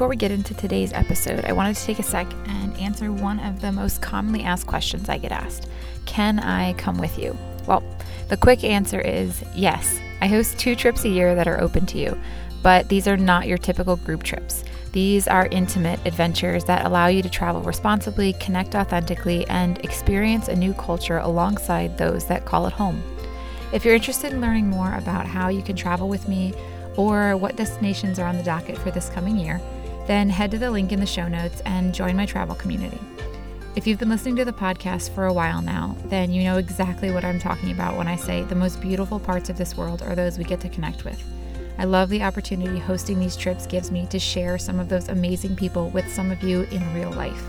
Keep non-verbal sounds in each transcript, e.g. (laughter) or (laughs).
Before we get into today's episode, I wanted to take a sec and answer one of the most commonly asked questions I get asked Can I come with you? Well, the quick answer is yes. I host two trips a year that are open to you, but these are not your typical group trips. These are intimate adventures that allow you to travel responsibly, connect authentically, and experience a new culture alongside those that call it home. If you're interested in learning more about how you can travel with me or what destinations are on the docket for this coming year, then head to the link in the show notes and join my travel community. If you've been listening to the podcast for a while now, then you know exactly what I'm talking about when I say the most beautiful parts of this world are those we get to connect with. I love the opportunity hosting these trips gives me to share some of those amazing people with some of you in real life.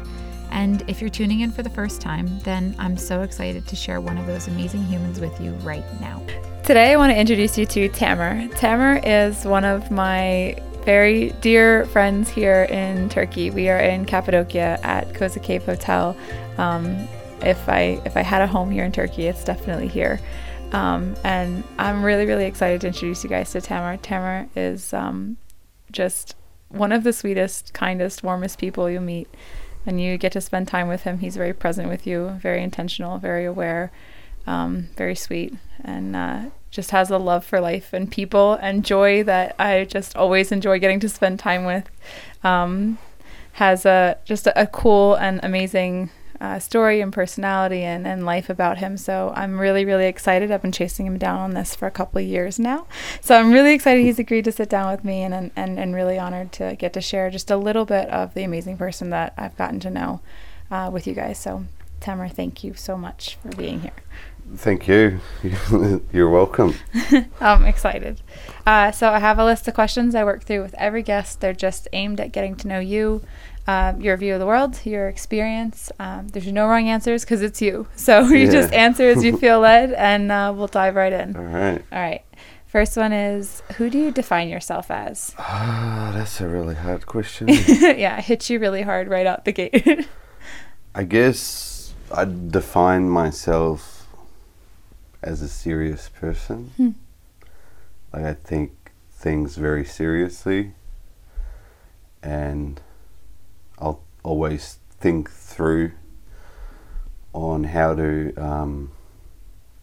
And if you're tuning in for the first time, then I'm so excited to share one of those amazing humans with you right now. Today, I want to introduce you to Tamer. Tamer is one of my very dear friends here in Turkey. We are in Cappadocia at Koza Cave Hotel. Um, if I if I had a home here in Turkey, it's definitely here. Um, and I'm really really excited to introduce you guys to Tamer. Tamer is um, just one of the sweetest, kindest, warmest people you'll meet, and you get to spend time with him. He's very present with you, very intentional, very aware, um, very sweet, and uh, just has a love for life and people and joy that I just always enjoy getting to spend time with. Um, has a just a, a cool and amazing uh, story and personality and, and life about him. So I'm really, really excited. I've been chasing him down on this for a couple of years now. So I'm really excited he's agreed to sit down with me and, and, and really honored to get to share just a little bit of the amazing person that I've gotten to know uh, with you guys. So, Tamer, thank you so much for being here. Thank you. (laughs) You're welcome. (laughs) I'm excited. Uh, so I have a list of questions I work through with every guest. They're just aimed at getting to know you, uh, your view of the world, your experience. Um, there's no wrong answers because it's you. (laughs) So you Yeah. just answer as you feel led, and uh, we'll dive right in. All right. All right. First one is Who do you define yourself as? Ah, that's a really hard question. yeah, it hits you really hard right out the gate. I guess I define myself as a serious person. Hmm. Like I think things very seriously, and I'll always think through on how to um,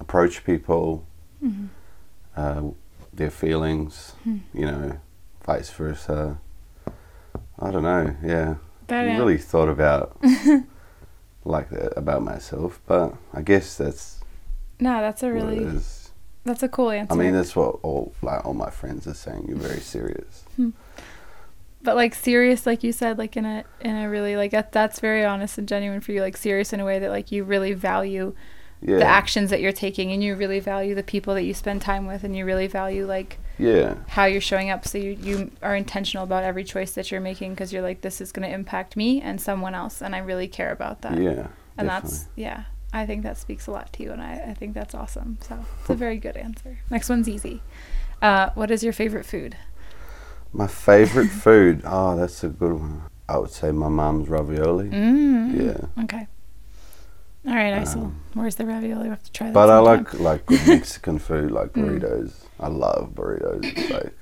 approach people, Mhm. uh, their feelings, Hmm. you know, vice versa. I don't know. Yeah, I uh, really thought about (laughs) like that about myself, but I guess that's no, that's a really is. that's a cool answer. I mean, that's what all like all my friends are saying. You're very serious. Hmm. but like serious like you said like in a in a really like that that's very honest and genuine for you like serious in a way that like you really value Yeah, the actions that you're taking and you really value the people that you spend time with and you really value like yeah, how you're showing up so you, you are intentional about every choice that you're making because you're like this is going to impact me and someone else and i really care about that yeah. and definitely. that's yeah i think that speaks a lot to you and i, I think that's awesome so it's a very good answer next one's easy uh, what is your favorite food my favorite (laughs) food. Oh, that's a good one. I would say my mom's ravioli. mm. Yeah. okay all right Um, where's the ravioli we have to try that But I like like good (laughs) Mexican food, like Mm. burritos. I love burritos. It's like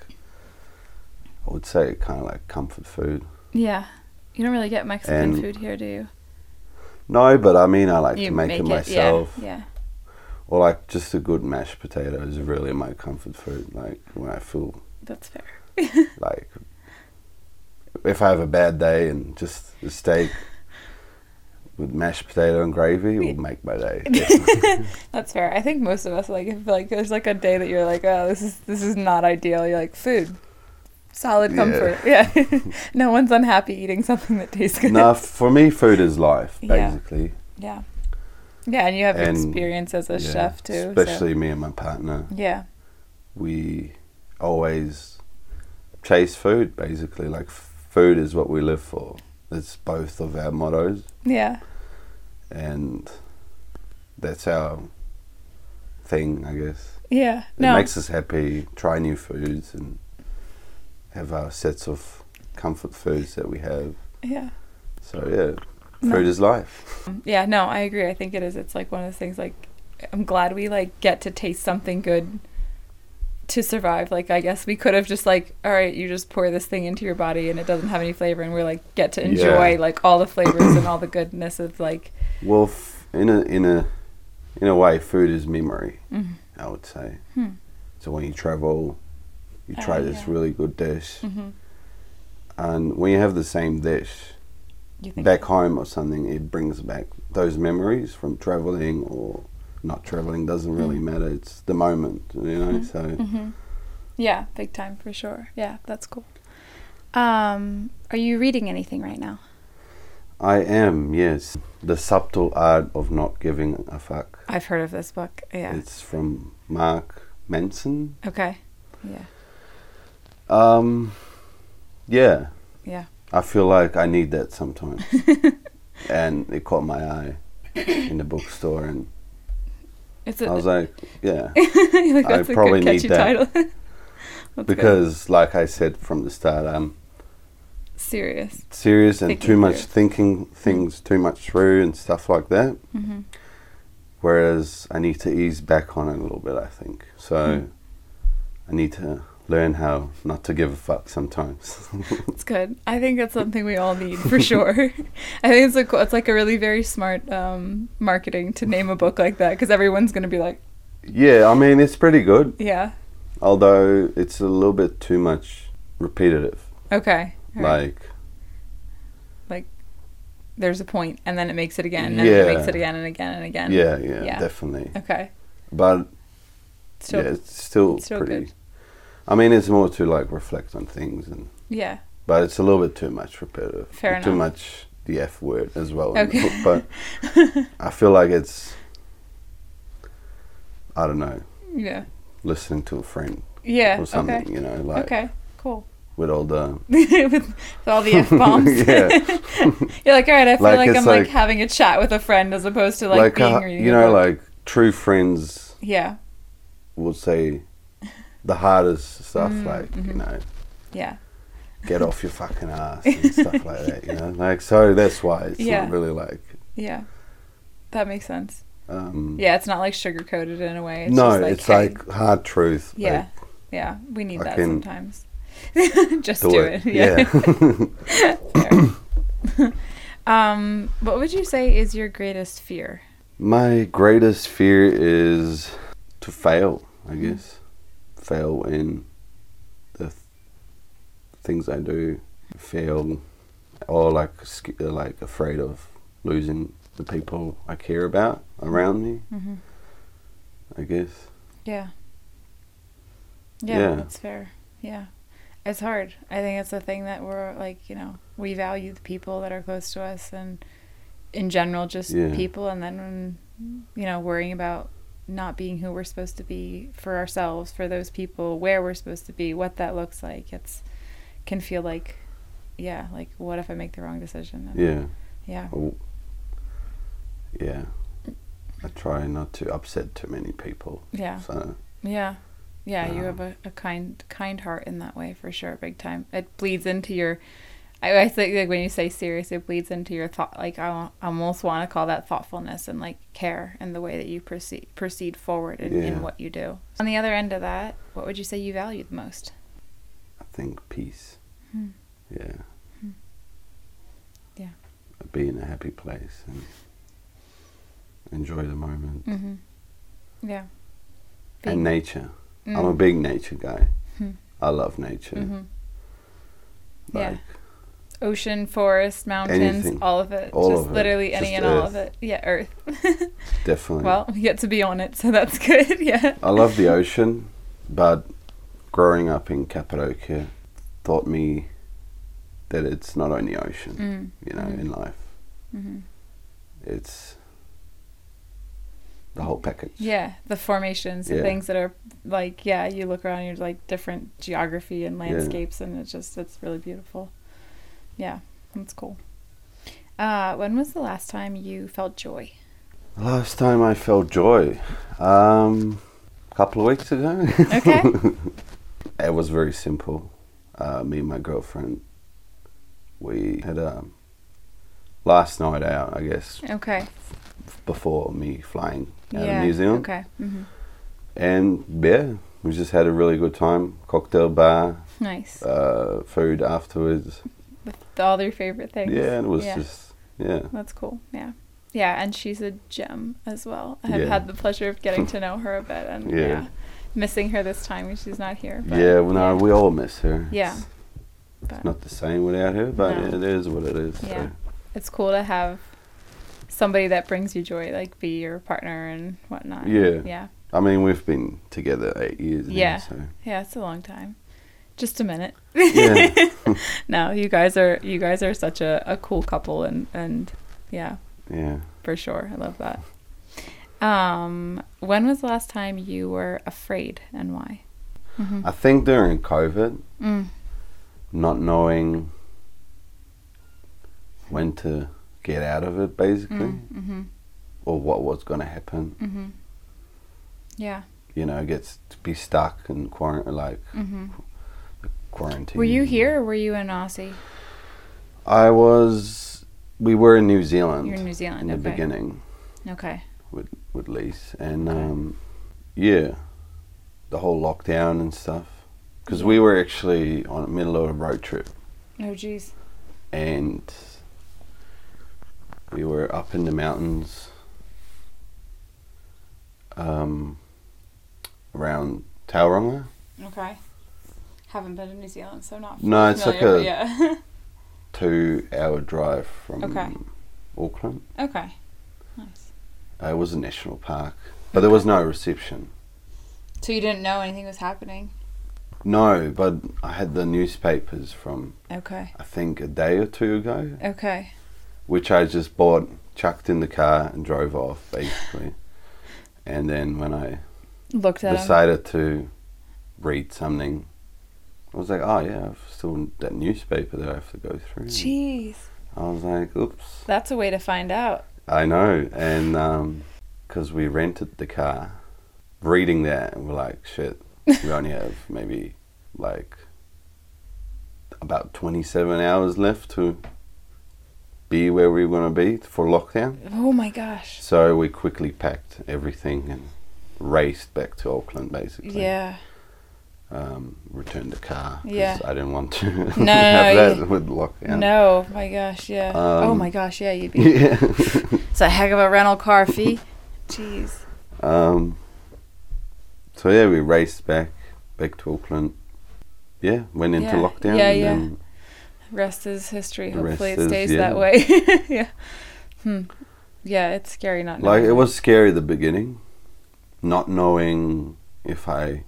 I would say kind of like comfort food. Yeah. You don't really get Mexican And- food here, do you? No, but I mean I like you to make, it yeah, myself. Yeah. Or like just a good mashed potato is really my comfort food. Like when I feel That's fair. (laughs) like if I have a bad day and just a steak with mashed potato and gravy will make my day. (laughs) That's fair. I think most of us like if like there's like a day that you're like, oh, this is this is not ideal. You're like food, solid comfort. (laughs) Yeah. no one's unhappy eating something that tastes good. no, for me, food is life, basically. Yeah. Yeah, and you have And, experience as a Yeah, chef too. so- Especially me and my partner. Yeah. We always chase food, basically. Like, food is what we live for. It's both of our mottos, Yeah. and that's our thing, I guess. Yeah. It No. makes us happy. Try new foods and have our sets of comfort foods that we have. yeah. So yeah, No. food is life. (laughs) Yeah, no, I agree. I think it is. It's like one of those things like I'm glad we like get to taste something good to survive. Like I guess we could have just like, all right, you just pour this thing into your body and it doesn't have any flavor and we're like get to enjoy Yeah. like all the flavors and all the goodness of like Well, f- in a in a in a way, food is memory. Mhm. I would say. Hmm. So when you travel, you Oh, try this yeah. really good dish, Mhm. and when you have the same dish you think back home or something, it brings back those memories from traveling or not traveling. Doesn't really Mm. matter. It's the moment, you know. Mhm. So Mhm. Yeah, big time for sure. Yeah, that's cool. Um, are you reading anything right now? I am yes, the subtle art of not giving a fuck. I've heard of this book. Yeah. It's from Mark Manson. okay. Yeah. Um, yeah, Yeah. I feel like I need that sometimes. (laughs) and it caught my eye in the bookstore, and It's I a, was like, yeah, (laughs) like, I probably need that. (laughs) That's good. because like I said from the start, I'm serious. serious and Thinking too much through. thinking things too much through and stuff like that. hmm Whereas I need to ease back on it a little bit. I think so. Hmm. I need to learn how not to give a fuck sometimes. (laughs) It's good. I think it's something we all need for sure. (laughs) I think it's a cool, it's like a really very smart um, marketing to name a book like that because everyone's gonna be like, yeah, I mean it's pretty good. yeah, although it's a little bit too much repetitive. okay, right. Like, there's a point, and then it makes it again, and then it makes it again and again and again. yeah, yeah, yeah. definitely. Okay. But Still, yeah, it's still, still pretty. good. I mean, it's more to like reflect on things, and yeah. but it's a little bit too much repetitive. Fair and Too much the F word as well. in the Okay. book, but (laughs) I feel like it's, I don't know, Yeah. listening to a friend Yeah. or something. Okay. You know, like okay. Cool. with all the with, (laughs) with all the f bombs. (laughs) Yeah. You're like, all right. I feel Like, like, I'm like, like- having a chat with a friend as opposed to like, like, being uh, reading you know, like true friends yeah, would say the hardest stuff, Mm, like you mhm. know, yeah, get off your fucking ass (laughs) and stuff like that. You know, like so that's why it's Yeah. not really like. yeah. That makes sense. Um, Yeah, it's not like sugar coated in a way. It's no, like, it's hey, like hard truth. yeah, like, yeah. We need I that sometimes. (laughs) just do, do, it. it. Yeah. (laughs) Um, what would you say is your greatest fear? My greatest fear is to fail. I Mm. guess fail in the th- things I do. Fail, or like like afraid of losing the people I care about around me. Mm-hmm. I guess. Yeah. yeah. Yeah. that's fair. Yeah. It's hard. I think it's a thing that we're like, you know, we value the people that are close to us and in general just Yeah. people and then when you know, worrying about not being who we're supposed to be for ourselves, for those people, where we're supposed to be, what that looks like. It's can feel like yeah, like what if I make the wrong decision? And, Yeah. Yeah. Oh, yeah. I try not to upset too many people. Yeah. So Yeah. Yeah, you Um, have a, a kind kind heart in that way for sure, big time. It bleeds into your I, I think like when you say serious, it bleeds into your thought like I almost want to call that thoughtfulness and like care in the way that you proceed proceed forward in, Yeah. in what you do. On the other end of that, what would you say you value the most? I think peace. Hmm. Yeah. Hmm. Yeah. Be in a happy place and enjoy the moment. Mm-hmm. Yeah. And nature. Mm. I'm a big nature guy. Hmm. I love nature. hmm Yeah. Ocean, forest, mountains, Anything. all of it. All just of it. literally any Just and all of it. Yeah, Earth. (laughs) definitely. well, we get to be on it, so that's (laughs) good. Yeah. I love the ocean, but growing up in Cappadocia taught me that it's not only ocean, Mm. you know, Mhm. in life. hmm It's the whole package. Yeah, the formations, the things that are like, yeah, you look around, you're like different geography and landscapes, and it's just, it's really beautiful. Yeah, that's cool. Uh, when was the last time you felt joy? Last time I felt joy, um, a couple of weeks ago. Okay. (laughs) it was very simple. Uh, me and my girlfriend, we had a last night out, I guess, Okay. before me flying out yeah. of New Zealand. Okay. hmm And yeah, we just had a really good time. Cocktail bar, Nice. uh, food afterwards. With all their favorite things. Yeah, and it was Yeah. just yeah. That's cool. Yeah. Yeah, and she's a gem as well. I have Yeah. had the pleasure of getting to (laughs) know her a bit and Yeah. yeah. missing her this time when she's not here. yeah, well, no, we all miss her. Yeah. It's, But it's not the same without her, but No. it is what it is. Yeah. So. it's cool to have somebody that brings you joy, like be your partner and whatnot. Yeah. Yeah. I mean, we've been together eight years. now, Yeah. so Yeah, it's a long time. Just a minute. yeah, (laughs) No, you guys are you guys are such a, a cool couple and, and yeah, yeah. for sure. I love that. Um, when was the last time you were afraid and why? Mm-hmm. I think during COVID, Mm. not knowing when to get out of it, basically, Mm-hmm. or what was going to happen. Mm-hmm. Yeah. You know, gets to be stuck and quarant like Mm-hmm. Quarantine. Were you here or were you in Aussie? I was. We were in New Zealand. You're in New Zealand. in the okay. beginning Okay. with with Lise, and Okay. um, yeah, the whole lockdown and stuff. Because we were actually on the middle of a road trip, Oh, jeez. and we were up in the mountains, um, around Tauranga. Okay. Haven't been to New Zealand, so not. No, it's like a- yeah. (laughs) Two-hour drive from Okay. Auckland. okay. Nice. Uh, it was a national park, but there was no reception. So you didn't know anything was happening. No, but I had the newspapers from Okay. I think a day or two ago, Okay. which I just bought, chucked in the car, and drove off basically. and then when I Looked at decided to read something, I was like, oh yeah, I've still that newspaper that I have to go through. Jeez. I was like, oops. That's a way to find out. I know, and um, because we rented the car, reading that, and we're like, shit, we only have (laughs) maybe like about 27 hours left to be where we want to be for lockdown. Oh my gosh. So we quickly packed everything and raced back to Auckland, basically. Yeah. Um, returned the car. Yeah. I didn't want to (laughs) no, have no, that with lockdown. No, my gosh, yeah. oh Um, my gosh, yeah, you'd be. (laughs) (laughs) Yeah. It's a heck of a rental car fee. Jeez. Um, so yeah, we raced back back to Auckland. Yeah, went into Yeah, lockdown. yeah, and yeah. Rest is history. Hopefully it rest is- stays yeah. that way. yeah. Hmm. Yeah, it's scary not like it was scary the beginning, not knowing if I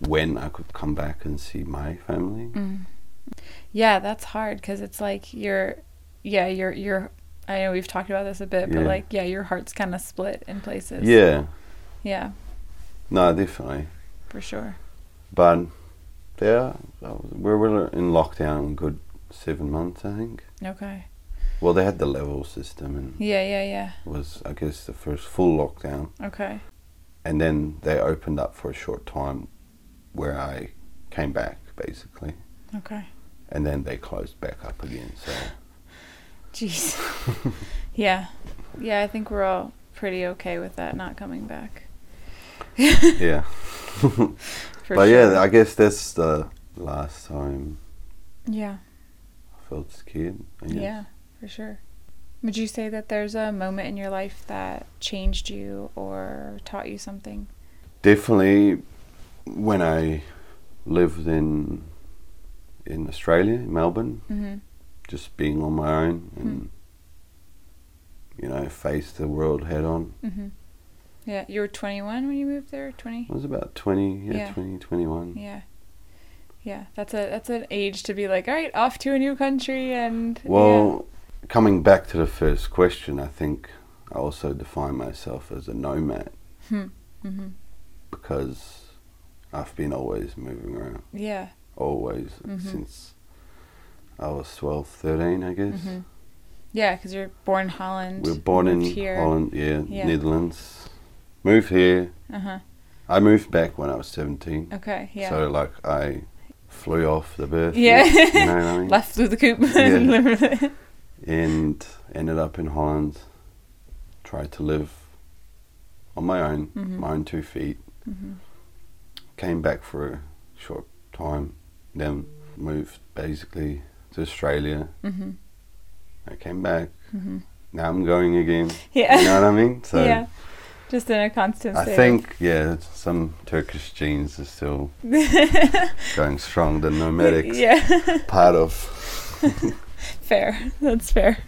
when I could come back and see my family. Mm. Yeah, that's hard because it's like you're, yeah, you're you're. I know we've talked about this a bit, but like, yeah, your heart's kind of split in places. Yeah, Yeah, no, definitely. for sure. But yeah, we were in lockdown a good seven months, I think. Okay. Well, they had the level system, and Yeah, yeah, yeah. it was I guess the first full lockdown. Okay. and then they opened up for a short time where I came back basically Okay. and then they closed back up again so (laughs) Jeez. yeah. Yeah, I think we're all pretty okay with that not coming back. (laughs) yeah For but sure. yeah I guess that's the last time Yeah. I felt scared I. Yeah, for sure. Would you say that there's a moment in your life that changed you or taught you something? definitely when I lived in in Australia in Melbourne Mm-hmm. just being on my own and you know face the world head on Mm-hmm. Yeah, you were 21 when you moved there. 20. I was about 20 yeah, Yeah. twenty twenty one. 20 21 Yeah. Yeah, that's a that's an age to be like, all right, off to a new country and Well, coming back to the first question, I think I also define myself as a nomad. Hmm. Mm-hmm. because I've been always moving around, Yeah. always Mhm. since I was 12, 13, I guess. Mhm. Yeah, because you're born in Holland. We are born in here. Holland, yeah, Yeah. Netherlands. Moved here. Uh huh. I moved back when I was 17. Okay. Yeah. So, like, I flew off the birth. Yeah. You know what I (laughs) mean? Left through the coop. Yeah. (laughs) and ended up in Holland. Tried to live on my own, Mhm. my own two feet. hmm Came back for a short time, then moved basically to Australia. hmm I came back. hmm Now I'm going again. Yeah. You know what I mean? (laughs) So yeah. Just in a constant I state. think, yeah, some Turkish genes are still (laughs) going strong. The nomadic yeah. (laughs) part of. fair. That's fair.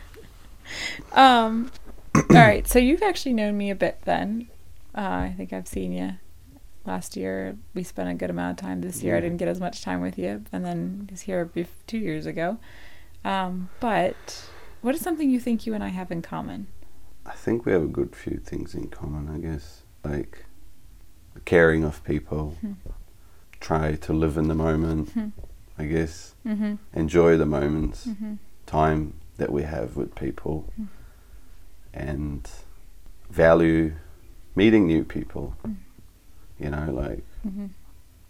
Um. (coughs) all right. So you've actually known me a bit then. Uh, I think I've seen you last year. We spent a good amount of time this year. I didn't get as much time with you, and then was here bef- two years ago. Um, but what is something you think you and I have in common? I think we have a good few things in common, I guess. Like caring of people, Hmm. try to live in the moment, Hmm. I guess. Mm-hmm. Enjoy the moments, Mm-hmm. time that we have with people, Hmm. and value meeting new people. You know, like, Mm-hmm.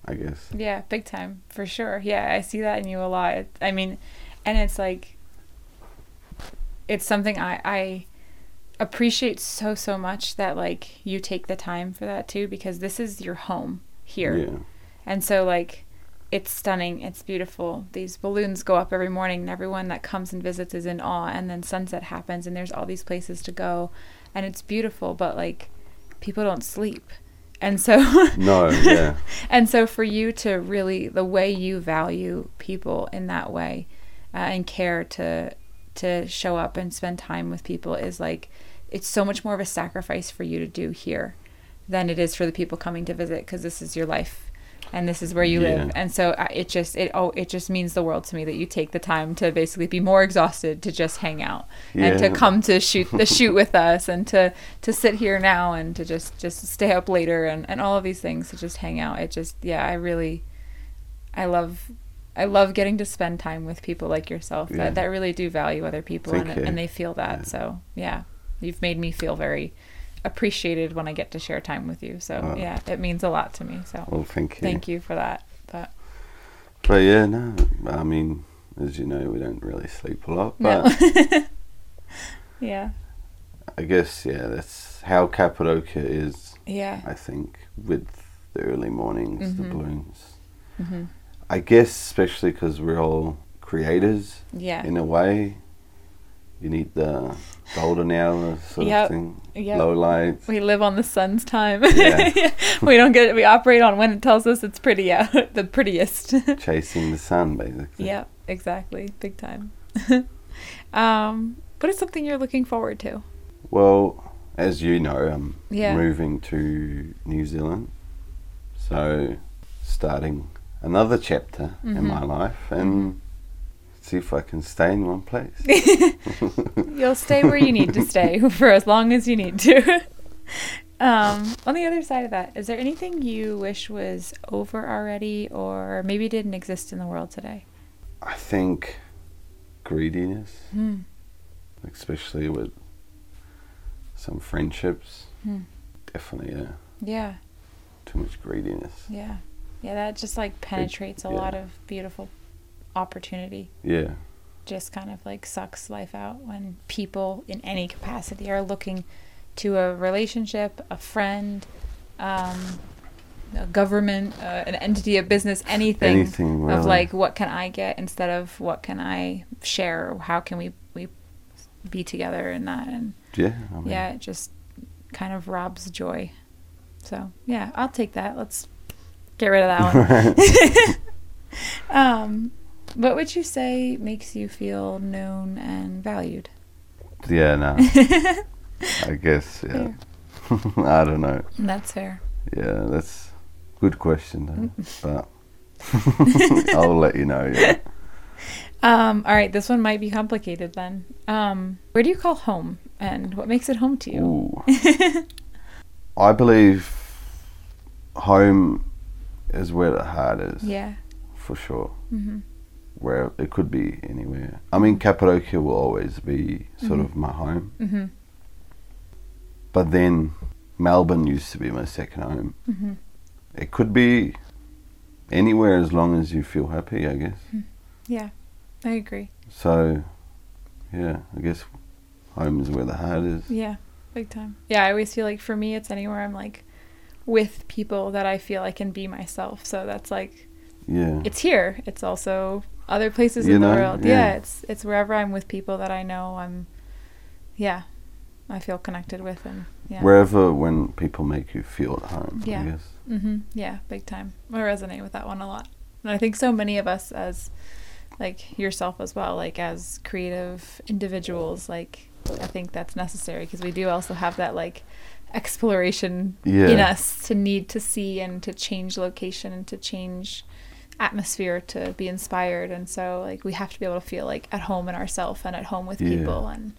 I guess. Yeah, big time for sure. Yeah, I see that in you a lot. It, I mean, and it's like it's something I I appreciate so so much that like you take the time for that too because this is your home here. Yeah. And so like it's stunning, it's beautiful. These balloons go up every morning and everyone that comes and visits is in awe and then sunset happens and there's all these places to go and it's beautiful, but like people don't sleep. And so No, yeah. (laughs) and so for you to really the way you value people in that way uh, and care to to show up and spend time with people is like it's so much more of a sacrifice for you to do here than it is for the people coming to visit because this is your life and this is where you live. And so uh, it just it oh it just means the world to me that you take the time to basically be more exhausted to just hang out and to come to shoot the shoot with us and to to sit here now and to just just stay up later and and all of these things to just hang out. It just yeah i really i love i love getting to spend time with people like yourself. Yeah. that, that really do value other people and, and they feel that. Yeah. so yeah you've made me feel very appreciated when i get to share time with you so Oh. yeah it means a lot to me so Well, thank you. thank you for that but But yeah, no, I mean, as you know, we don't really sleep a lot. no But (laughs) yeah I guess, yeah, that's how Cappadocia is, yeah I think, with the early mornings, the Mhm. balloons. hmm I guess, especially because we're all creators yeah in a way. You need the golden hour sort Yep. of thing, Yep. low lights. We live on the sun's time. Yeah. (laughs) we don't get we operate on when it tells us it's pretty out, (laughs) the prettiest. (laughs) chasing the sun, basically. yeah, exactly. Big time. um, what is something you're looking forward to? Well, as you know, I'm Yeah. moving to New Zealand. So, starting another chapter in Mhm. my life and see if I can stay in one place. (laughs) You'll stay where you need to stay (laughs) for as long as you need to. (laughs) um, on the other side of that, is there anything you wish was over already or maybe didn't exist in the world today? I think greediness, Hmm. especially with some friendships, Hmm. definitely yeah, Yeah. too much greediness. Yeah. Yeah, that just like penetrates a yeah. lot of beautiful opportunity. Yeah, Just kind of like sucks life out when people in any capacity are looking to a relationship, a friend, um, a government, uh, an entity, a business, anything, anything really. of like what can I get instead of what can I share? How can we we be together in that? And yeah, I mean, yeah, it just kind of robs joy. So yeah, I'll take that. Let's get rid of that one. (laughs) (laughs) um, what would you say makes you feel known and valued? yeah, no, (laughs) I guess yeah. (laughs) I don't know. That's fair. Yeah, that's a good question, Mm. though. but (laughs) I'll let you know. Yeah. Um, all right, this one might be complicated then. Um, where do you call home, and what makes it home to you? I believe home is where the heart is, Yeah. for sure. hmm where it could be anywhere. I mean, Cappadocia will always be sort Mhm. of my home, Mm-hmm. but then Melbourne used to be my second home. Mm-hmm. It could be anywhere as long as you feel happy, I guess. Yeah, I agree. So, yeah, I guess home is where the heart is. Yeah, big time. Yeah, I always feel like for me, it's anywhere I'm like with people that I feel I can be myself. So that's like Yeah. it's here. It's also other places You in know, the world. yeah. Yeah. it's it's wherever I'm with people that I know I'm. Yeah, I feel connected with and yeah. Wherever when people make you feel at home, Yeah. I guess. Mm-hmm. Yeah, big time. I resonate with that one a lot. And I think so many of us, as like yourself as well, like as creative individuals, like I think that's necessary because we do also have that like exploration Yeah. in us to need to see and to change location and to change atmosphere to be inspired and so like we have to be able to feel like at home in ourselves and at home with Yeah. people and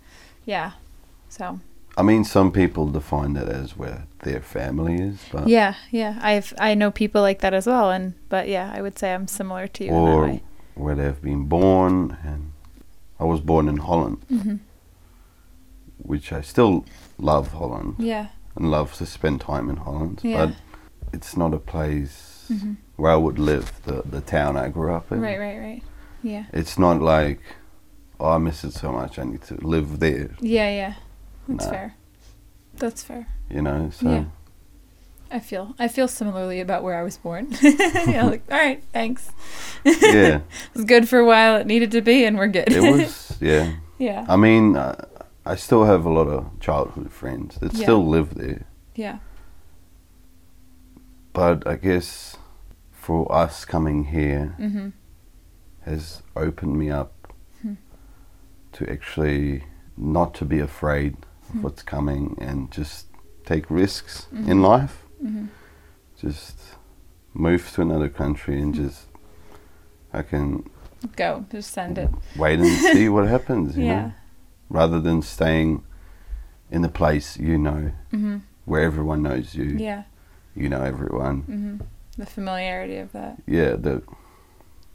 yeah so I mean, some people define that as where their family is, but Yeah, yeah. I've I know people like that as well, and but yeah, I would say I'm similar to you in that or way. where they've been born. And I was born in Holland, hmm which I still love Holland Yeah, and love to spend time in Holland, Yeah. but it's not a place hmm where I would live. The the town I grew up in. right, right, right. Yeah, It's not like oh, I miss it so much. I need to live there. yeah, yeah. That's Nah. fair. That's fair. You know. So Yeah. I feel I feel similarly about where I was born. (laughs) yeah, like (laughs) all right, thanks. yeah, (laughs) it was good for a while. It needed to be, and we're good. it was. Yeah. yeah, I mean, uh, I still have a lot of childhood friends that Yeah. still live there. yeah, But I guess for us coming here hmm has opened me up Hmm. to actually not to be afraid of Hmm. what's coming and just take risks in life. hmm Just move to another country and Hmm. just I can Go, just send it. wait and see what (laughs) happens. You Yeah. know, rather than staying in the place you know hmm where everyone knows you. Yeah. You know everyone. The familiarity of that. Yeah, the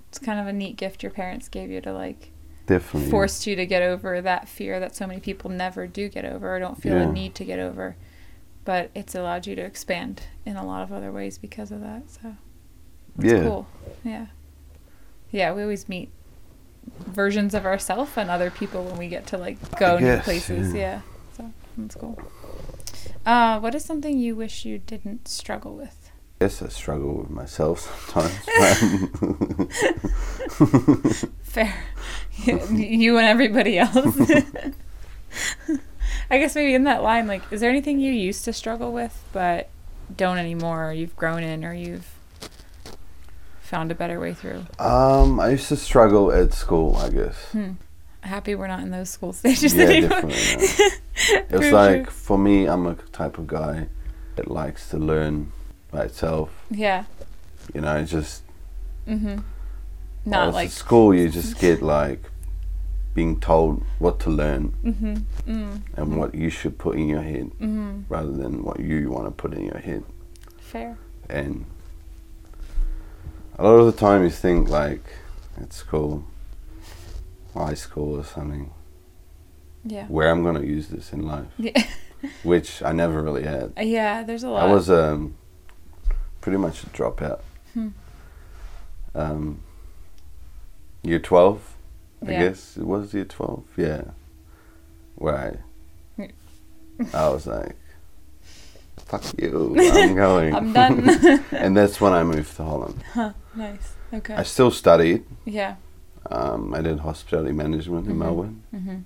It's kind of a neat gift your parents gave you to like definitely forced you to get over that fear that so many people never do get over or don't feel Yeah. a need to get over. But it's allowed you to expand in a lot of other ways because of that. So it's yeah. cool. Yeah. Yeah, we always meet versions of ourselves and other people when we get to like go I new places. yeah. Yeah. So that's cool. Uh, what is something you wish you didn't struggle with? Yes, I struggle with myself sometimes. (laughs) (laughs) Fair. you and everybody else. (laughs) I guess maybe in that line, like, is there anything you used to struggle with but don't anymore, or you've grown in, or you've found a better way through? um, I used to struggle at school, I guess. Hmm. Happy we're not in those school stages yeah, anymore. definitely. not. It's like for me, I'm a type of guy that likes to learn by itself. Yeah. You know, it's just Mm-hmm. Not like. school. You just (laughs) get like being told what to learn Mm-hmm. Mm. and what you should put in your head, Mm-hmm. rather than what you want to put in your head. Fair. and a lot of the time you think like at school high school or something Yeah. where i'm going to use this in life Yeah. (laughs) which i never really had yeah. There's a lot. i was um, pretty much a dropout Hmm. um, year 12 i Yeah. guess it was year 12 yeah where i (laughs) i was like fuck you (laughs) i'm going I'm done. (laughs) and that's when i moved to holland huh. Nice. Okay. i still studied yeah. Um, I did hospitality management in Mhm. Melbourne Mm-hmm.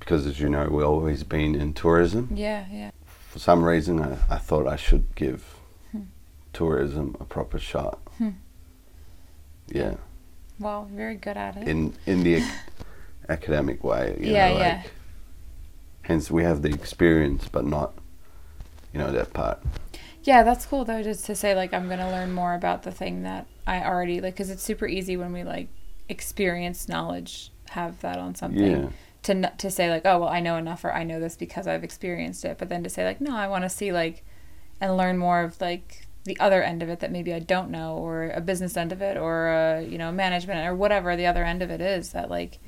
because, as you know, we've always been in tourism. Yeah. Yeah. For some reason, I, I thought I should give. Tourism a proper shot. Hmm. Yeah, Wow. Very good at it. in in the ac- (laughs) academic way. You Yeah, know, yeah. Hence, we have the experience, but not, you know, that part. Yeah, that's cool though. Just to say, like, I'm gonna learn more about the thing that I already like, because it's super easy when we like experience knowledge, have that on something. Yeah, To n- to say like, oh well, I know enough, or I know this because I've experienced it. But then to say like, no, I want to see like, and learn more of like the other end of it that maybe I don't know, or a business end of it, or a, you know management or whatever the other end of it is. That like,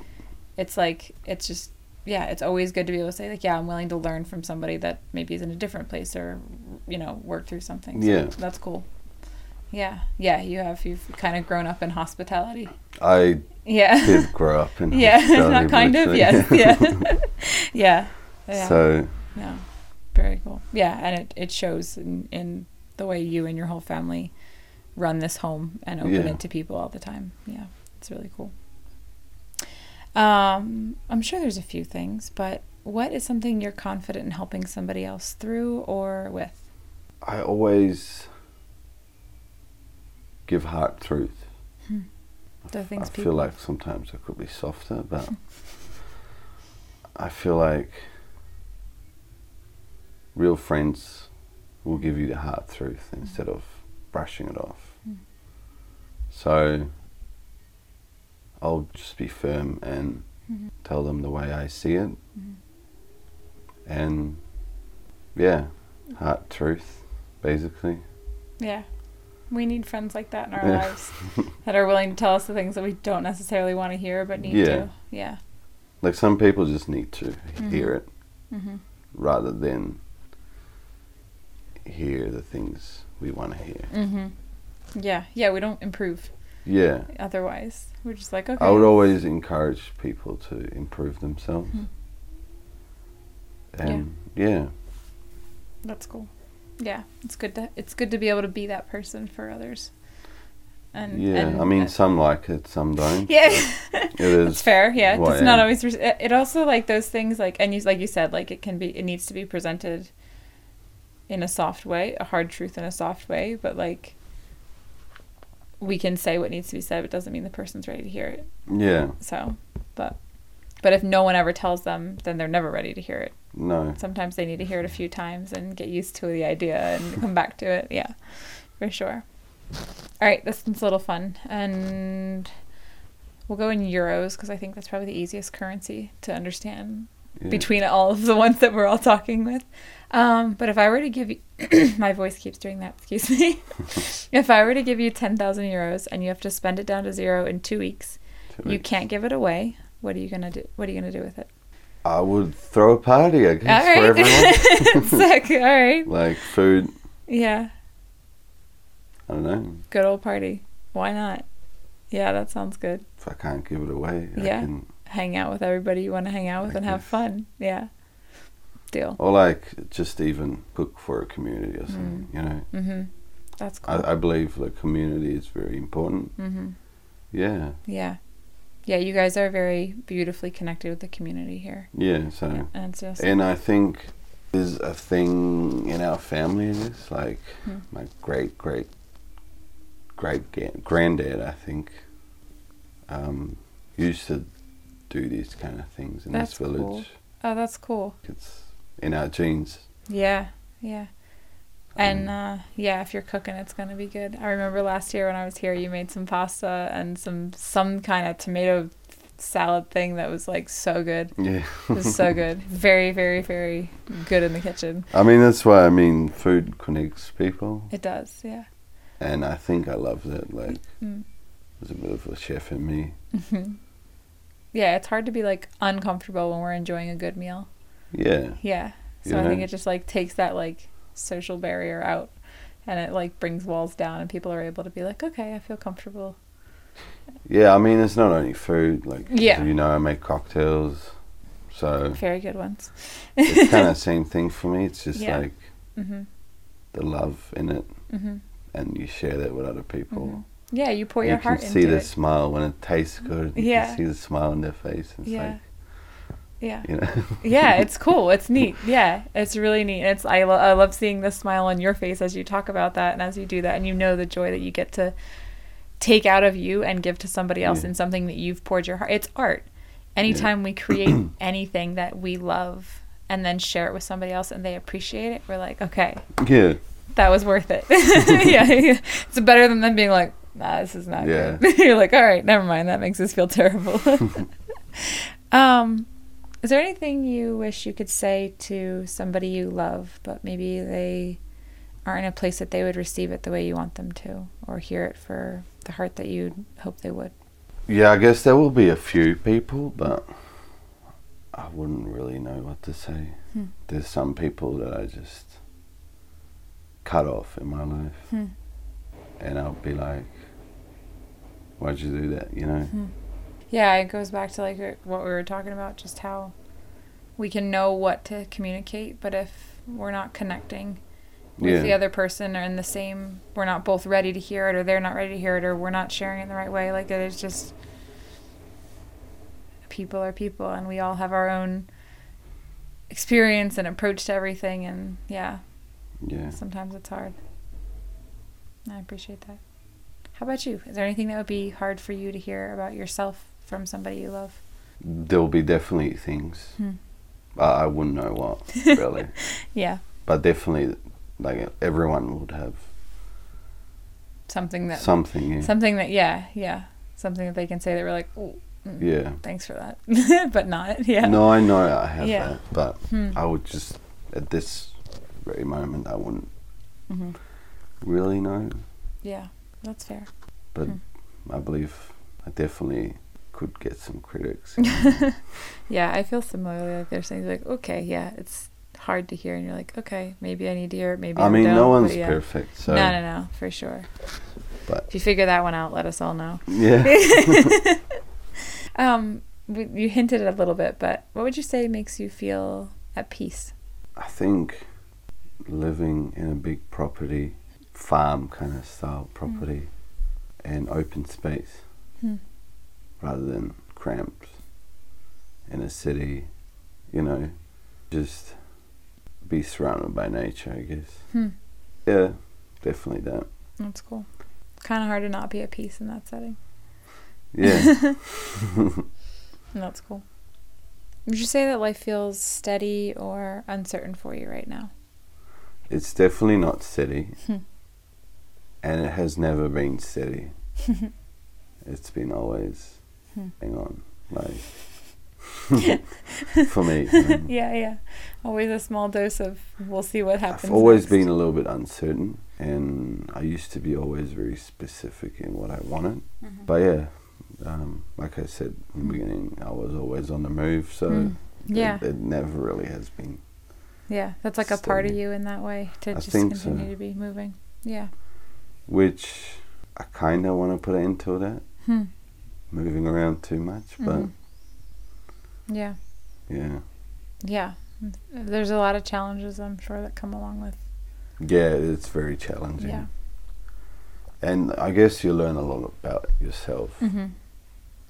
it's like it's just yeah, it's always good to be able to say like, yeah, I'm willing to learn from somebody that maybe is in a different place or you know work through something. So Yeah. that's cool. Yeah, yeah, you have you've kind of grown up in hospitality. I Yeah. did grow up in (laughs) yeah, (laughs) not kind of. Yes. Yeah. (laughs) yeah. Yeah. So Yeah, very cool. Yeah, and it, it shows in, in the way you and your whole family run this home and open Yeah. it to people all the time. Yeah, it's really cool. Um, I'm sure there's a few things, but what is something you're confident in helping somebody else through or with? I always give heart truth. The things I people feel like sometimes I could be softer, but (laughs) I feel like real friends will give you the hard truth instead of brushing it off. Mm. So I'll just be firm and Mhm. tell them the way I see it. Mhm. And yeah, hard truth, basically. Yeah. We need friends like that in our Yeah. lives that are willing to tell us the things that we don't necessarily want to hear but need Yeah. to. Yeah. Like some people just need to Mhm. hear it Mm-hmm. rather than hear the things we want to hear. Mm-hmm. Yeah. Yeah. We don't improve Yeah. otherwise. We're just like, okay. I would always encourage people to improve themselves. Mhm. And yeah. That's cool. Yeah, it's good to it's good to be able to be that person for others. And Yeah. and, I mean, uh, some like it, some don't. yeah, (laughs) It it's is. fair. Yeah, it's not always. It it also like those things like and you like you said like it can be it needs to be presented in a soft way, a hard truth in a soft way, but like we can say what needs to be said, but it doesn't mean the person's ready to hear it. Yeah. So, but but if no one ever tells them, then they're never ready to hear it. No. sometimes they need to hear it a few times and get used to the idea and (laughs) come back to it. Yeah, for sure. All right, this one's a little fun, and we'll go in euros because I think that's probably the easiest currency to understand Yeah. between all of the ones that we're all talking with. Um, but if I were to give you, (coughs) my voice keeps doing that. Excuse me. (laughs) if I were to give you ten thousand euros and you have to spend it down to zero in two weeks, Two you weeks. can't give it away. What are you gonna do? What are you gonna do with it? I would throw a party, I guess, All for right. everyone. (laughs) (laughs) Sick. All right. like food. Yeah. I don't know. Good old party. Why not? Yeah, that sounds good. If I can't give it away, I Yeah. can. Hang out with everybody you want to hang out with and have fun. Yeah. Deal. Or like just even cook for a community or something. You know. Mhm. That's cool. I, I believe the community is very important. mhm. Yeah. Yeah. Yeah, you guys are very beautifully connected with the community here. Yeah. So. Yeah, and it's just And I think there's a thing in our family. Is like Hmm. my great great great ga- granddad. I think um, used to do these kind of things in That's this village. cool. Oh, that's cool. It's in our genes. Yeah. Yeah. And Um, uh, yeah, if you're cooking, it's gonna be good. I remember last year when I was here, you made some pasta and some some kind of tomato salad thing that was like so good. Yeah. It was so good. (laughs) Very, very, very good in the kitchen. I mean, that's why I mean, food connects people, It does, yeah. and I think I love it. Like, Mm. there's a bit of a chef in me. Mhm. (laughs) Yeah, it's hard to be like uncomfortable when we're enjoying a good meal. Yeah. Yeah. So You I think it just like takes that like social barrier out and it like brings walls down and people are able to be like, okay, I feel comfortable. Yeah, I mean, it's not only food. Like, Yeah. you know, I make cocktails, so Very good ones. it's kind of (laughs) same thing for me. It's just Yeah. like Mhm. the love in it, Mhm. and you share that with other people. Mhm. Yeah, you pour your heart. You can see the it. smile when it tastes good. You Yeah. can see the smile on their face. It's Yeah. like, Yeah. you know. (laughs) yeah, it's cool. It's neat. Yeah, it's really neat. It's I, lo- I love seeing the smile on your face as you talk about that and as you do that, and you know the joy that you get to take out of you and give to somebody else Yeah. in something that you've poured your heart. It's art. Anytime we create (clears throat) anything that we love and then share it with somebody else and they appreciate it, we're like, okay, yeah. that was worth it. (laughs) (laughs) yeah, yeah, it's better than them being like, nah, this is not Yeah. good. You're like, all right, never mind. That makes us feel terrible. um, is there anything you wish you could say to somebody you love, but maybe they aren't in a place that they would receive it the way you want them to or hear it for the heart that you hope they would. Yeah, I guess there will be a few people, but I wouldn't really know what to say. Hmm. There's some people that I just cut off in my life, Hmm. and I'll be like, "Why'd you do that?" You know? Yeah, it goes back to like what we were talking about, just how we can know what to communicate, but if we're not connecting with Yeah. the other person or in the same, we're not both ready to hear it, or they're not ready to hear it, or we're not sharing it in the right way. Like it is just people are people, and we all have our own experience and approach to everything, and yeah, Yeah. sometimes it's hard. I appreciate that. How about you? Is there anything that would be hard for you to hear about yourself from somebody you love? There'll be definitely things. Hmm. I, I wouldn't know what (laughs) really, Yeah, but definitely, like everyone would have something that something. Yeah. something that yeah yeah something that they can say that we're like oh mm, yeah. thanks for that (laughs) but not yeah No, I know I have Yeah. that, but Hmm. I would just at this very moment I wouldn't Mhm. really know. yeah that's fair But Hmm. I believe I definitely could get some critics. (laughs) yeah I feel similarly like there's things like okay yeah it's hard to hear and you're like okay maybe I need to hear it maybe I mean, don't, no one's yeah. perfect, so no no no for sure But- if you figure that one out let us all know yeah. (laughs) (laughs) um you hinted a little bit but what would you say makes you feel at peace I think living in a big property, farm kind of style property, and open space Hmm. Rather than cramped in a city, you know, just be surrounded by nature, I guess. Hmm. Yeah, definitely that. that's cool kind of hard to not be at peace in that setting Yeah. (laughs) (laughs) That's cool. Would you say that life feels steady or uncertain for you right now? it's definitely not steady, Hmm. and it has never been steady. (laughs) it's been always Hmm. hang on, like (laughs) for me. (laughs) know. yeah, yeah. Always a small dose of we'll see what happens. I've always next. been a little bit uncertain, and I used to be always very specific in what I wanted. Mhm. But yeah, um, like I said in the beginning, I was always on the move, so Mm. Yeah, it, it never really has been. yeah. That's like a part of you in that way to I just think so. continue to be moving. Yeah. Which I kind of want to put into that, Hmm. Moving around too much. But Mhm. Yeah. yeah, Yeah. There's a lot of challenges I'm sure that come along with. yeah, it's very challenging. Yeah. And I guess you learn a lot about yourself. hmm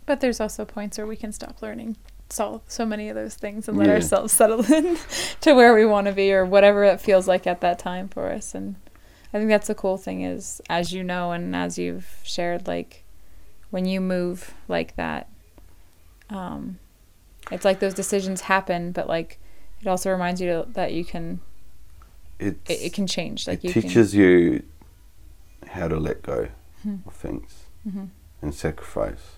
But there's also points where we can stop learning so so many of those things and let Yeah. ourselves (laughs) settle in to where we want to be or whatever it feels like at that time for us. And I think that's the cool thing is, as you know, and as you've shared, like when you move like that, um, it's like those decisions happen, but like it also reminds you to, that you can It's, it, it can change. Like it you teaches you how to let go Hmm. of things can. hmm and sacrifice.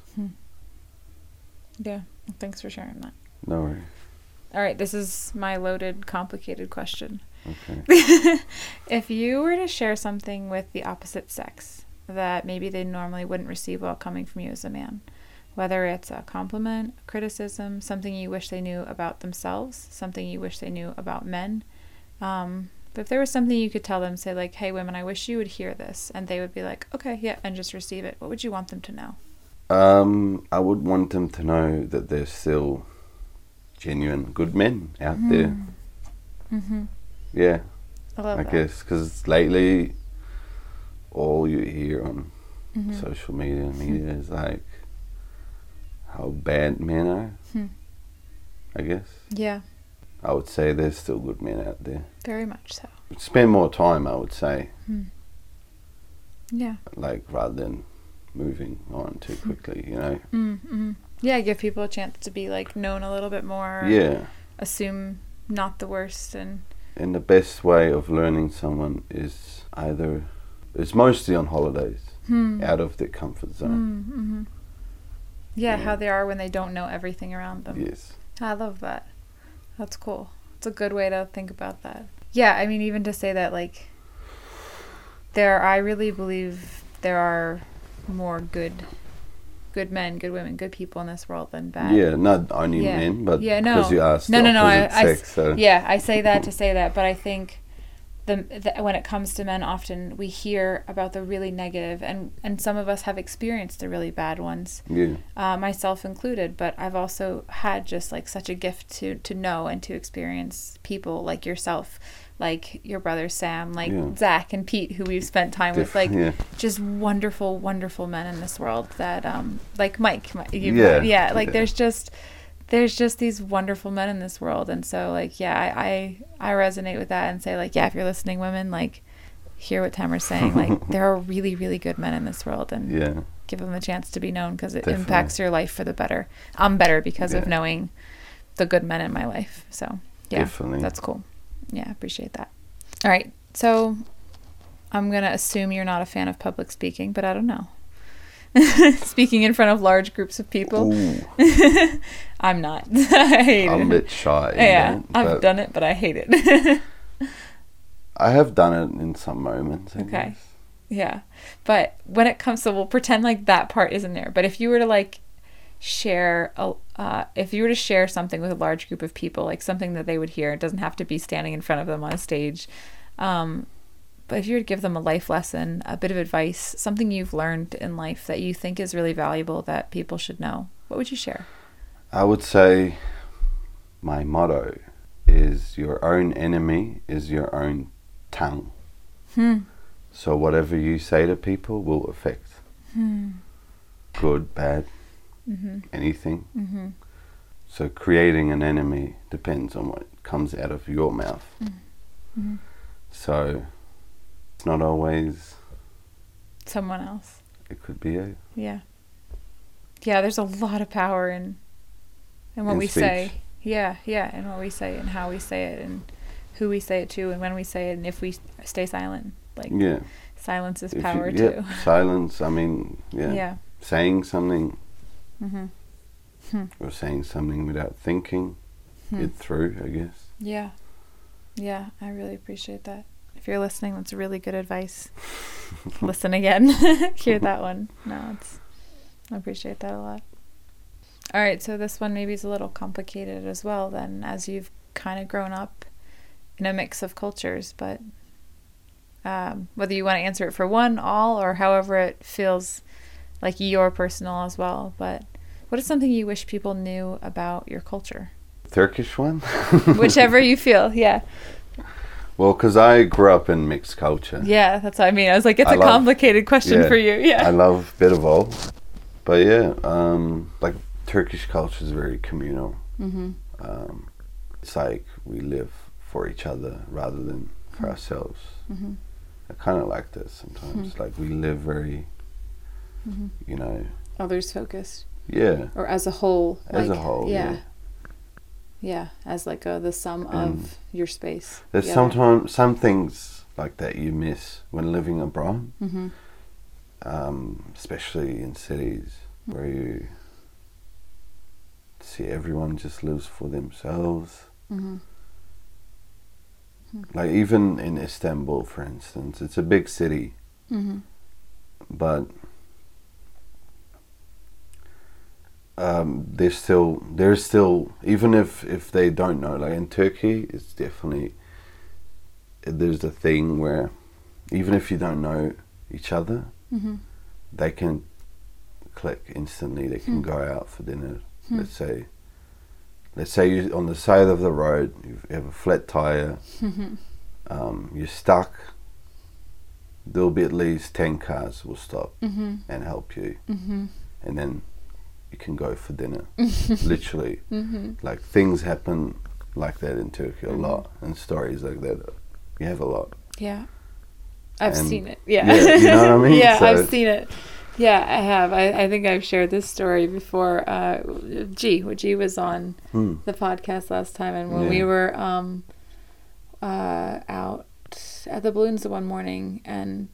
Yeah. Thanks for sharing that. No worries. All right, this is my loaded, complicated question. Okay. (laughs) if you were to share something with the opposite sex that maybe they normally wouldn't receive while coming from you as a man, whether it's a compliment, a criticism, something you wish they knew about themselves, something you wish they knew about men, um, but if there was something you could tell them, say like, "Hey, women, I wish you would hear this," and they would be like, "Okay, yeah," and just receive it. What would you want them to know? Um, I would want them to know that there's still genuine good men out there. Mm-hmm. Yeah, I love I guess because lately, all you hear on Mhm. social media and media is like how bad men are. Hmm. I guess Yeah, I would say there's still good men out there. very much so. Spend more time, I would say, Hmm. Yeah. like rather than moving on too quickly. You know. Mm-hmm. Yeah, give people a chance to be like known a little bit more. Yeah. Assume not the worst and And the best way of learning someone is either it's mostly on holidays, hmm. out of their comfort zone. Mm-hmm. Yeah, Yeah. how they are when they don't know everything around them. Yes. I love that. That's cool. It's a good way to think about that. Yeah, I mean, even to say that, like, there I really believe there are more good good men, good women, good people in this world than bad. Yeah, not only Yeah. men, but Yeah, no. because you asked No, no, no, I- opposite I sex, so Yeah, I say that to say that, but I think the, the when it comes to men, often we hear about the really negative, and and some of us have experienced the really bad ones, yeah, uh, myself included. But I've also had just like such a gift to to know and to experience people like yourself, like your brother Sam, like Yeah. Zach and Pete, who we've spent time with, like yeah. just wonderful, wonderful men in this world that, um, like Mike, Mi- you- Yeah. yeah, like there's just, there's just these wonderful men in this world, and so like, yeah, I, I, I resonate with that and say like, yeah, if you're listening, women, like, hear what Tamer's saying. Like, (laughs) there are really, really good men in this world, and yeah, give them a chance to be known because it Definitely. impacts your life for the better. I'm better because of knowing the good men in my life. So yeah, Definitely. that's cool. Yeah, appreciate that. All right, so I'm gonna assume you're not a fan of public speaking, but I don't know. (laughs) speaking in front of large groups of people, (laughs) I'm not. (laughs) I hate I'm a bit shy. yeah, I've done it, but I hate it. I have done it in some moments. I Okay. guess. Yeah. But when it comes to, we'll pretend like that part isn't there. But if you were to like share, a, uh, if you were to share something with a large group of people, like something that they would hear, it doesn't have to be standing in front of them on a stage. Um, but if you were to give them a life lesson, a bit of advice, something you've learned in life that you think is really valuable that people should know, what would you share? I would say my motto is your own enemy is your own tongue. Hmm. So whatever you say to people will affect Hmm. good, bad, Mm-hmm. anything. Mm-hmm. So creating an enemy depends on what comes out of your mouth. Mm-hmm. So it's not always. Someone else. It could be a Yeah. Yeah, there's a lot of power in in what In we say. Yeah, yeah, and what we say and how we say it and who we say it to and when we say it and if we stay silent. Like yeah. silence is If you- power yeah, too. (laughs) Silence. I mean, yeah. Yeah. Saying something Mhm. or saying something without thinking Hmm. it through. I guess. Yeah. Yeah, I really appreciate that. If you're listening, that's really good advice. (laughs) Listen again. (laughs) Hear that one. No, it's I appreciate that a lot. All right, so this one maybe is a little complicated as well then as you've kind of grown up in a mix of cultures, but um, whether you want to answer it for one, all, or however it feels like your personal as well. But what is something you wish people knew about your culture? Turkish one. (laughs) Whichever you feel, yeah. Well, because I grew up in mixed culture. Yeah, that's what I mean. I was like, it's I a love- complicated question yeah, for you. Yeah. I love a bit of all, but yeah, um, like Turkish culture is very communal. mm-hmm. Um, it's like we live for each other rather than for ourselves. Mm-hmm. I kind of like that sometimes. Like we live very, Mhm. you know, Others focused, yeah, or as a whole. As a whole, Yeah. yeah. Yeah, as like a, the sum of your space. there's sometimes some things like that you miss when living abroad, Mm-hmm. um, especially in cities where you see everyone just lives for themselves. Mm-hmm. Like even in Istanbul, for instance, it's a big city, Mm-hmm. but um, there's still there's still even if if they don't know, like in Turkey, it's definitely there's a thing where even if you don't know each other, Mm-hmm. they can click instantly. They can Hmm. go out for dinner. Hmm. Let's say, let's say you on the side of the road, you have a flat tire, Mm-hmm. um, you're stuck. There'll be at least ten cars will stop Mm-hmm. and help you, Mm-hmm. and then you can go for dinner. (laughs) Literally, Mm-hmm. like things happen like that in Turkey a Mhm. lot, and stories like that. You have a lot. Yeah. I've And- seen it. Yeah. yeah, you know what I mean? (laughs) yeah, So- I've seen it. Yeah, I have. I, I think I've shared this story before. Uh, G, when G was on Hmm. the podcast last time, and when we were um, uh, out at the balloons one morning, and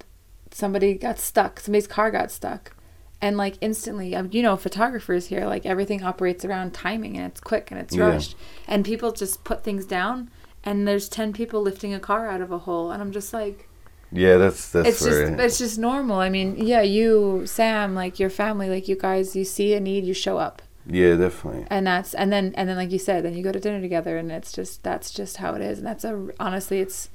somebody got stuck. Somebody's car got stuck, and like instantly, um, you know, photographers here, like everything operates around timing, and it's quick and it's Yeah. rushed, and people just put things down, and there's ten people lifting a car out of a hole, and I'm just like. Yeah, that's that's it's just it's just normal. I mean, yeah, you, Sam, like your family, like you guys, you see a need, you show up, yeah, definitely. and that's and then and then like you said, then you go to dinner together, and it's just that's just how it is, and that's a honestly, it's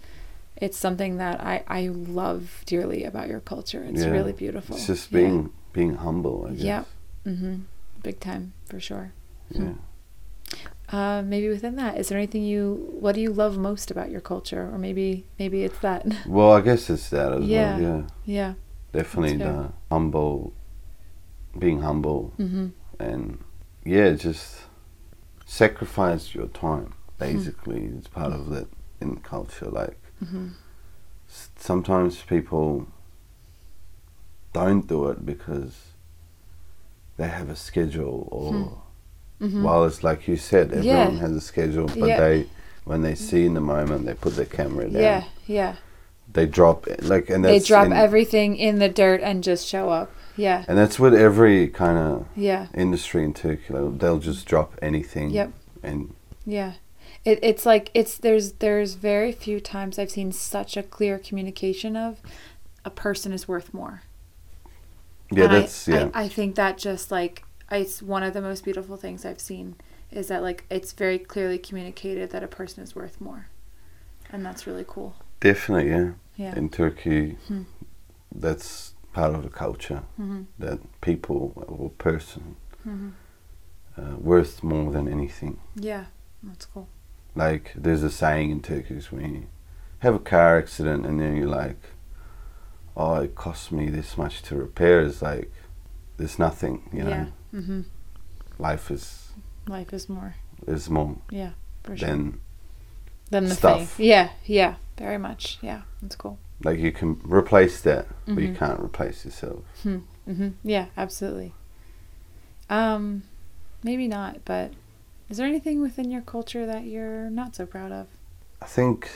it's something that I I love dearly about your culture. It's Yeah. really beautiful. It's just Yeah. Being humble. I guess. Yeah. Mm-hmm. Big time for sure. Yeah. Uh, maybe within that, is there anything you what do you love most about your culture, or maybe maybe it's that. (laughs) Well, I guess it's that as Yeah. well. Yeah, yeah. definitely the humble, being humble, Mm-hmm. and yeah, just sacrifice your time. Hmm. Basically, it's part of that in culture. Like Mm-hmm. sometimes people don't do it because they have a schedule or Mm-hmm. while it's like you said everyone Yeah. has a schedule but Yeah. they when they see in the moment they put their camera down Yeah. Yeah. they drop like and They drop in- everything in the dirt and just show up. Yeah. and that's with every kind of Yeah. industry in Turkey they'll just drop anything Yep. and Yeah. It, it's like it's there's there's very few times I've seen such a clear communication of a person is worth more. Yeah And I- that's yeah I, I think that just like it's one of the most beautiful things I've seen is that like it's very clearly communicated that a person is worth more. And that's really cool. definitely yeah Yeah. in Turkey Hmm. that's part of the culture Mm-hmm. that people or person Mm-hmm. uh, worth more than anything Yeah. That's cool. like there's a saying in Turkish when you have a car accident and then you're like, oh, it cost me this much to repair. It's like there's nothing, you know. Yeah. Mm-hmm. Life is Life is more. is more Yeah. For sure. than Than the stuff. thing. Yeah. Yeah. Very much. Yeah. That's cool. like you can replace that, but you Mhm. can't replace yourself. Mm-hmm. Yeah, absolutely. Um, maybe not, but is there anything within your culture that you're not so proud of? I think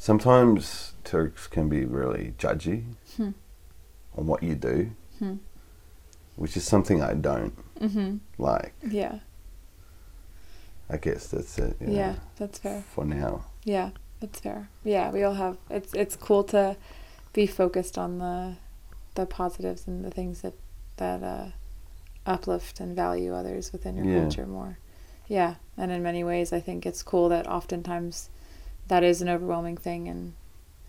sometimes Turks can be really judgy Hmm. on what you do, Hmm. which is something I don't Mm-hmm. like. Yeah. I guess that's it. you Yeah, that's fair. For now. Yeah, that's fair. Yeah, we all have. It's it's cool to be focused on the the positives and the things that that uh, uplift and value others within your Yeah. culture more. Yeah, and in many ways, I think it's cool that oftentimes that is an overwhelming thing, and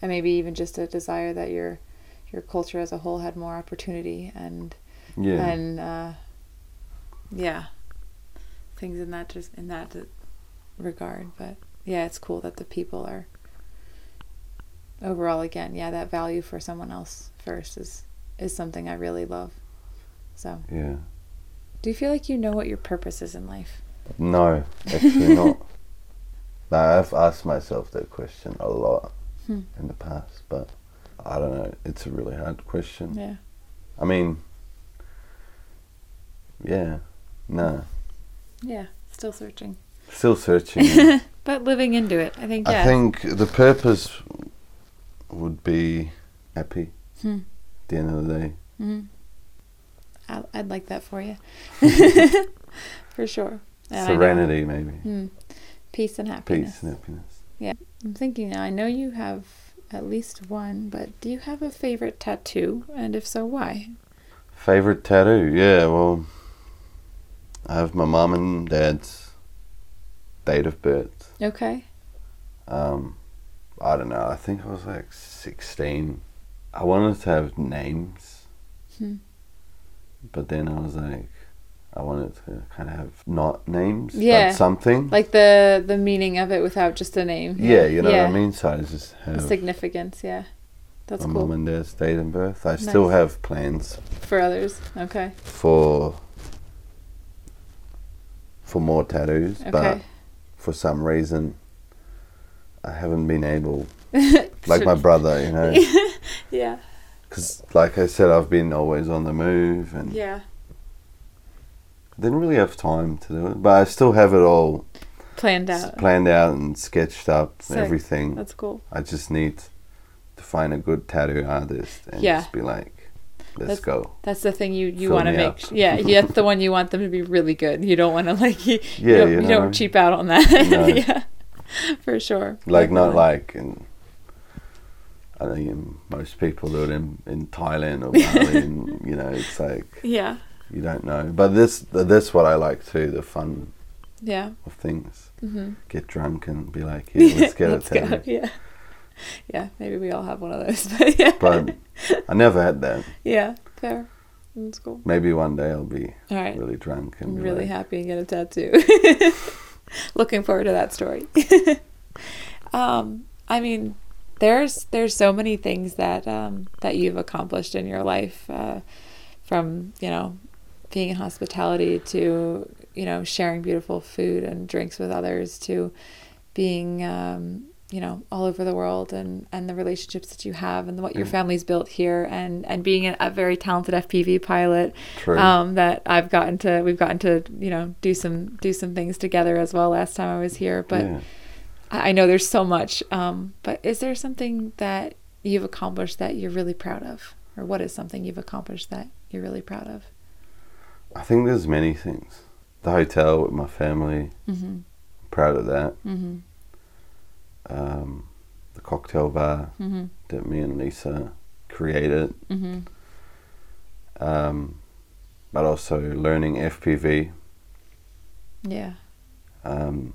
and maybe even just a desire that your your culture as a whole had more opportunity and Yeah. and uh, yeah, things in that just in that regard. But yeah, it's cool that the people are overall again. Yeah, that value for someone else first is is something I really love. So, yeah. do you feel like you know what your purpose is in life? No, actually not. (laughs) No, I've asked myself that question a lot Hmm. in the past, but I don't know. It's a really hard question. Yeah. I mean, yeah, no, Yeah. Still searching, still searching. (laughs) but living into it. I think. Yeah. I think the purpose would be happy Hmm. at the end of the day. hmm I, I'd like that for you. (laughs) (laughs) for sure. And Serenity, maybe. Hmm. Peace and happiness. Peace and happiness. Yeah. I'm thinking now, I know you have at least one, but do you have a favorite tattoo? And if so, why? Favorite tattoo? Yeah, well, I have my mum and dad's date of birth. Okay. Um, I don't know. I think I was like sixteen. I wanted to have names, Hmm. but then I was like, I wanted to kind of have not names, Yeah. but something. Like the the meaning of it without just a name. yeah, you know yeah. what I mean. So I just have significance, yeah. That's my cool. mum and dad's date of birth. I still have plans For others. Okay. for for more tattoos, but for some reason, I haven't been able. (laughs) Like my brother, you know. (laughs) yeah. Because, like I said, I've been always on the move and Yeah. Didn't really have time to do it. But I still have it all Planned out. planned out and sketched up and Sick. everything. That's cool. I just need to find a good tattoo artist and Yeah. just be like, let's That's- go. That's the thing you, you want to make. up. sh- Yeah, (laughs) that's the one you want them to be really good. You don't want to (laughs) like you, Yeah, you don't, you you don't what I mean? cheap out on that. No. (laughs) yeah, for sure. Like, not like in I mean, most people do it in, in Thailand or Bali, and you know, it's like Yeah. You don't know. But this this what I like too, the fun Yeah. of things. Mm-hmm. Get drunk and be like, yeah, let's (laughs) get Let's it. go. Tabby. Yeah. Yeah. Maybe we all have one of those. (laughs) But yeah. But I never had that. yeah. Fair. That's cool. Maybe one day I'll be right. really drunk and really like, happy and get a tattoo. (laughs) Looking forward to that story. um, I mean, there's there's so many things that um, that you've accomplished in your life, uh, from you know being in hospitality to you know sharing beautiful food and drinks with others to being um, you know all over the world and and the relationships that you have and what your Mm. family's built here and and being a, a very talented FPV pilot True. um, that I've gotten to we've gotten to you know do some do some things together as well last time I was here but yeah. I I know there's so much um, but is there something that you've accomplished that you're really proud of or what is something you've accomplished that you're really proud of I think there's many things. The hotel with my family, mm-hmm. proud of that. Mm-hmm. Um, the cocktail bar Mm-hmm. that me and Lisa created. Mm-hmm. Um, but also learning FPV. yeah Um,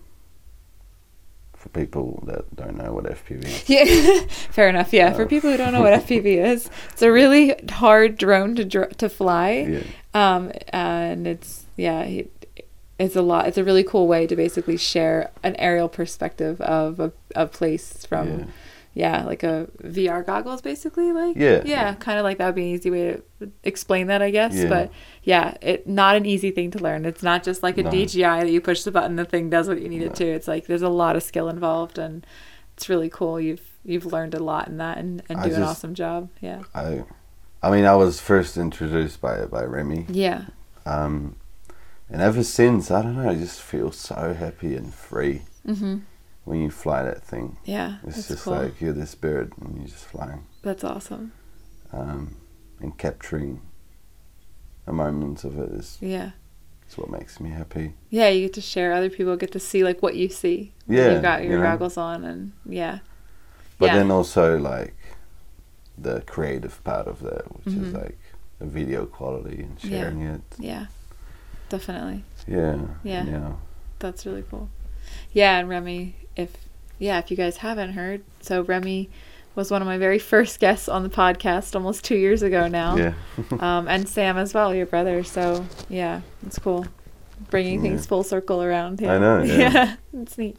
for people that don't know what FPV is. yeah (laughs) fair enough yeah for Oh. people who don't know (laughs) what FPV is it's a really hard drone to dr- to fly Yeah, um and it's yeah it, it's a lot it's a really cool way to basically share an aerial perspective of a, a place from yeah. Yeah. like a vr goggles basically like? Yeah. yeah kind of like that would be an easy way to explain that i guess Yeah. but yeah it not an easy thing to learn. It's not just like a No. dji that you push the button the thing does what you need it to. It's like there's a lot of skill involved and it's really cool. You've you've learned a lot in that and, and I do an awesome job. Yeah. I, I mean, I was first introduced by by Remy, yeah. Um, and ever since, I don't know, I just feel so happy and free. Mm-hmm when you fly that thing. yeah It's just cool like you're this bird and you're just flying, that's awesome um, and capturing a moment of it is, yeah is what makes me happy. Yeah, you get to share. Other people get to see like what you see. when Yeah, you've got your you know. goggles on, and yeah, But yeah, then also like the creative part of that, which is Mhm. like the video quality and Yeah. sharing it. yeah, definitely. Yeah. Yeah. Yeah. That's really cool. Yeah, and Remy, if yeah, if you guys haven't heard, so Remy was one of my very (laughs) first guests on the podcast almost two years ago now. Yeah. (laughs) Um, and Sam as well, your brother. So yeah, it's cool, bringing things Yeah. full circle around. Yeah. I know, (laughs) yeah. it's neat.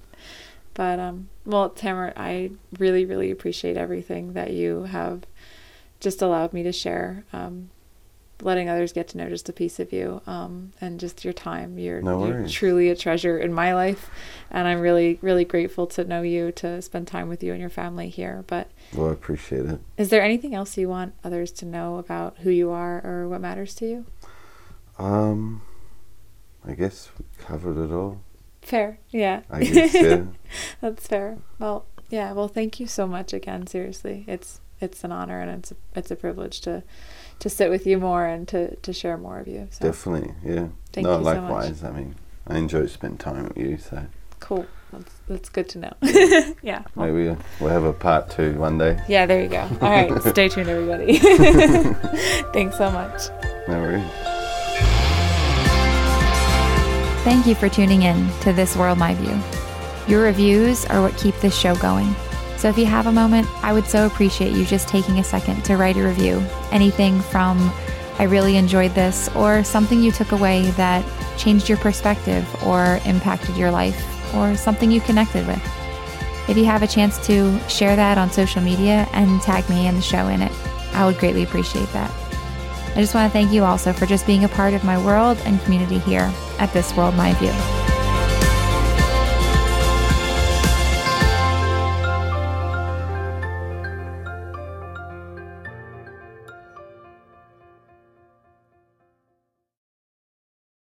But um, well, Tamer, I really, really appreciate everything that you have just allowed me to share. Um, letting others get to know just a piece of you, um, and just your time. You're, No you're truly a treasure in my life, and I'm really, really grateful to know you, to spend time with you and your family here. But Well, I appreciate it. is there anything else you want others to know about who you are or what matters to you? Um, I guess we covered it all. Fair, yeah. I guess yeah. (laughs) That's fair. Well, yeah. Well, thank you so much again. Seriously, it's it's an honor and it's a, it's a privilege to to sit with you more and to to share more of you. So Definitely, yeah. Thank no, you so much. likewise. I mean, I enjoy spending time with you, so cool. That's that's good to know. yeah. (laughs) Well, maybe we'll have a part two one day. yeah. There you go. All right. (laughs) stay tuned, everybody. (laughs) Thanks so much. No worries. Thank you for tuning in to This World My View. Your reviews are what keep this show going. So if you have a moment, I would so appreciate you just taking a second to write a review. Anything from I really enjoyed this or something you took away that changed your perspective or impacted your life or something you connected with. If you have a chance to share that on social media and tag me and the show in it, I would greatly appreciate that. I just want to thank you also for just being a part of my world and community here at This World My View.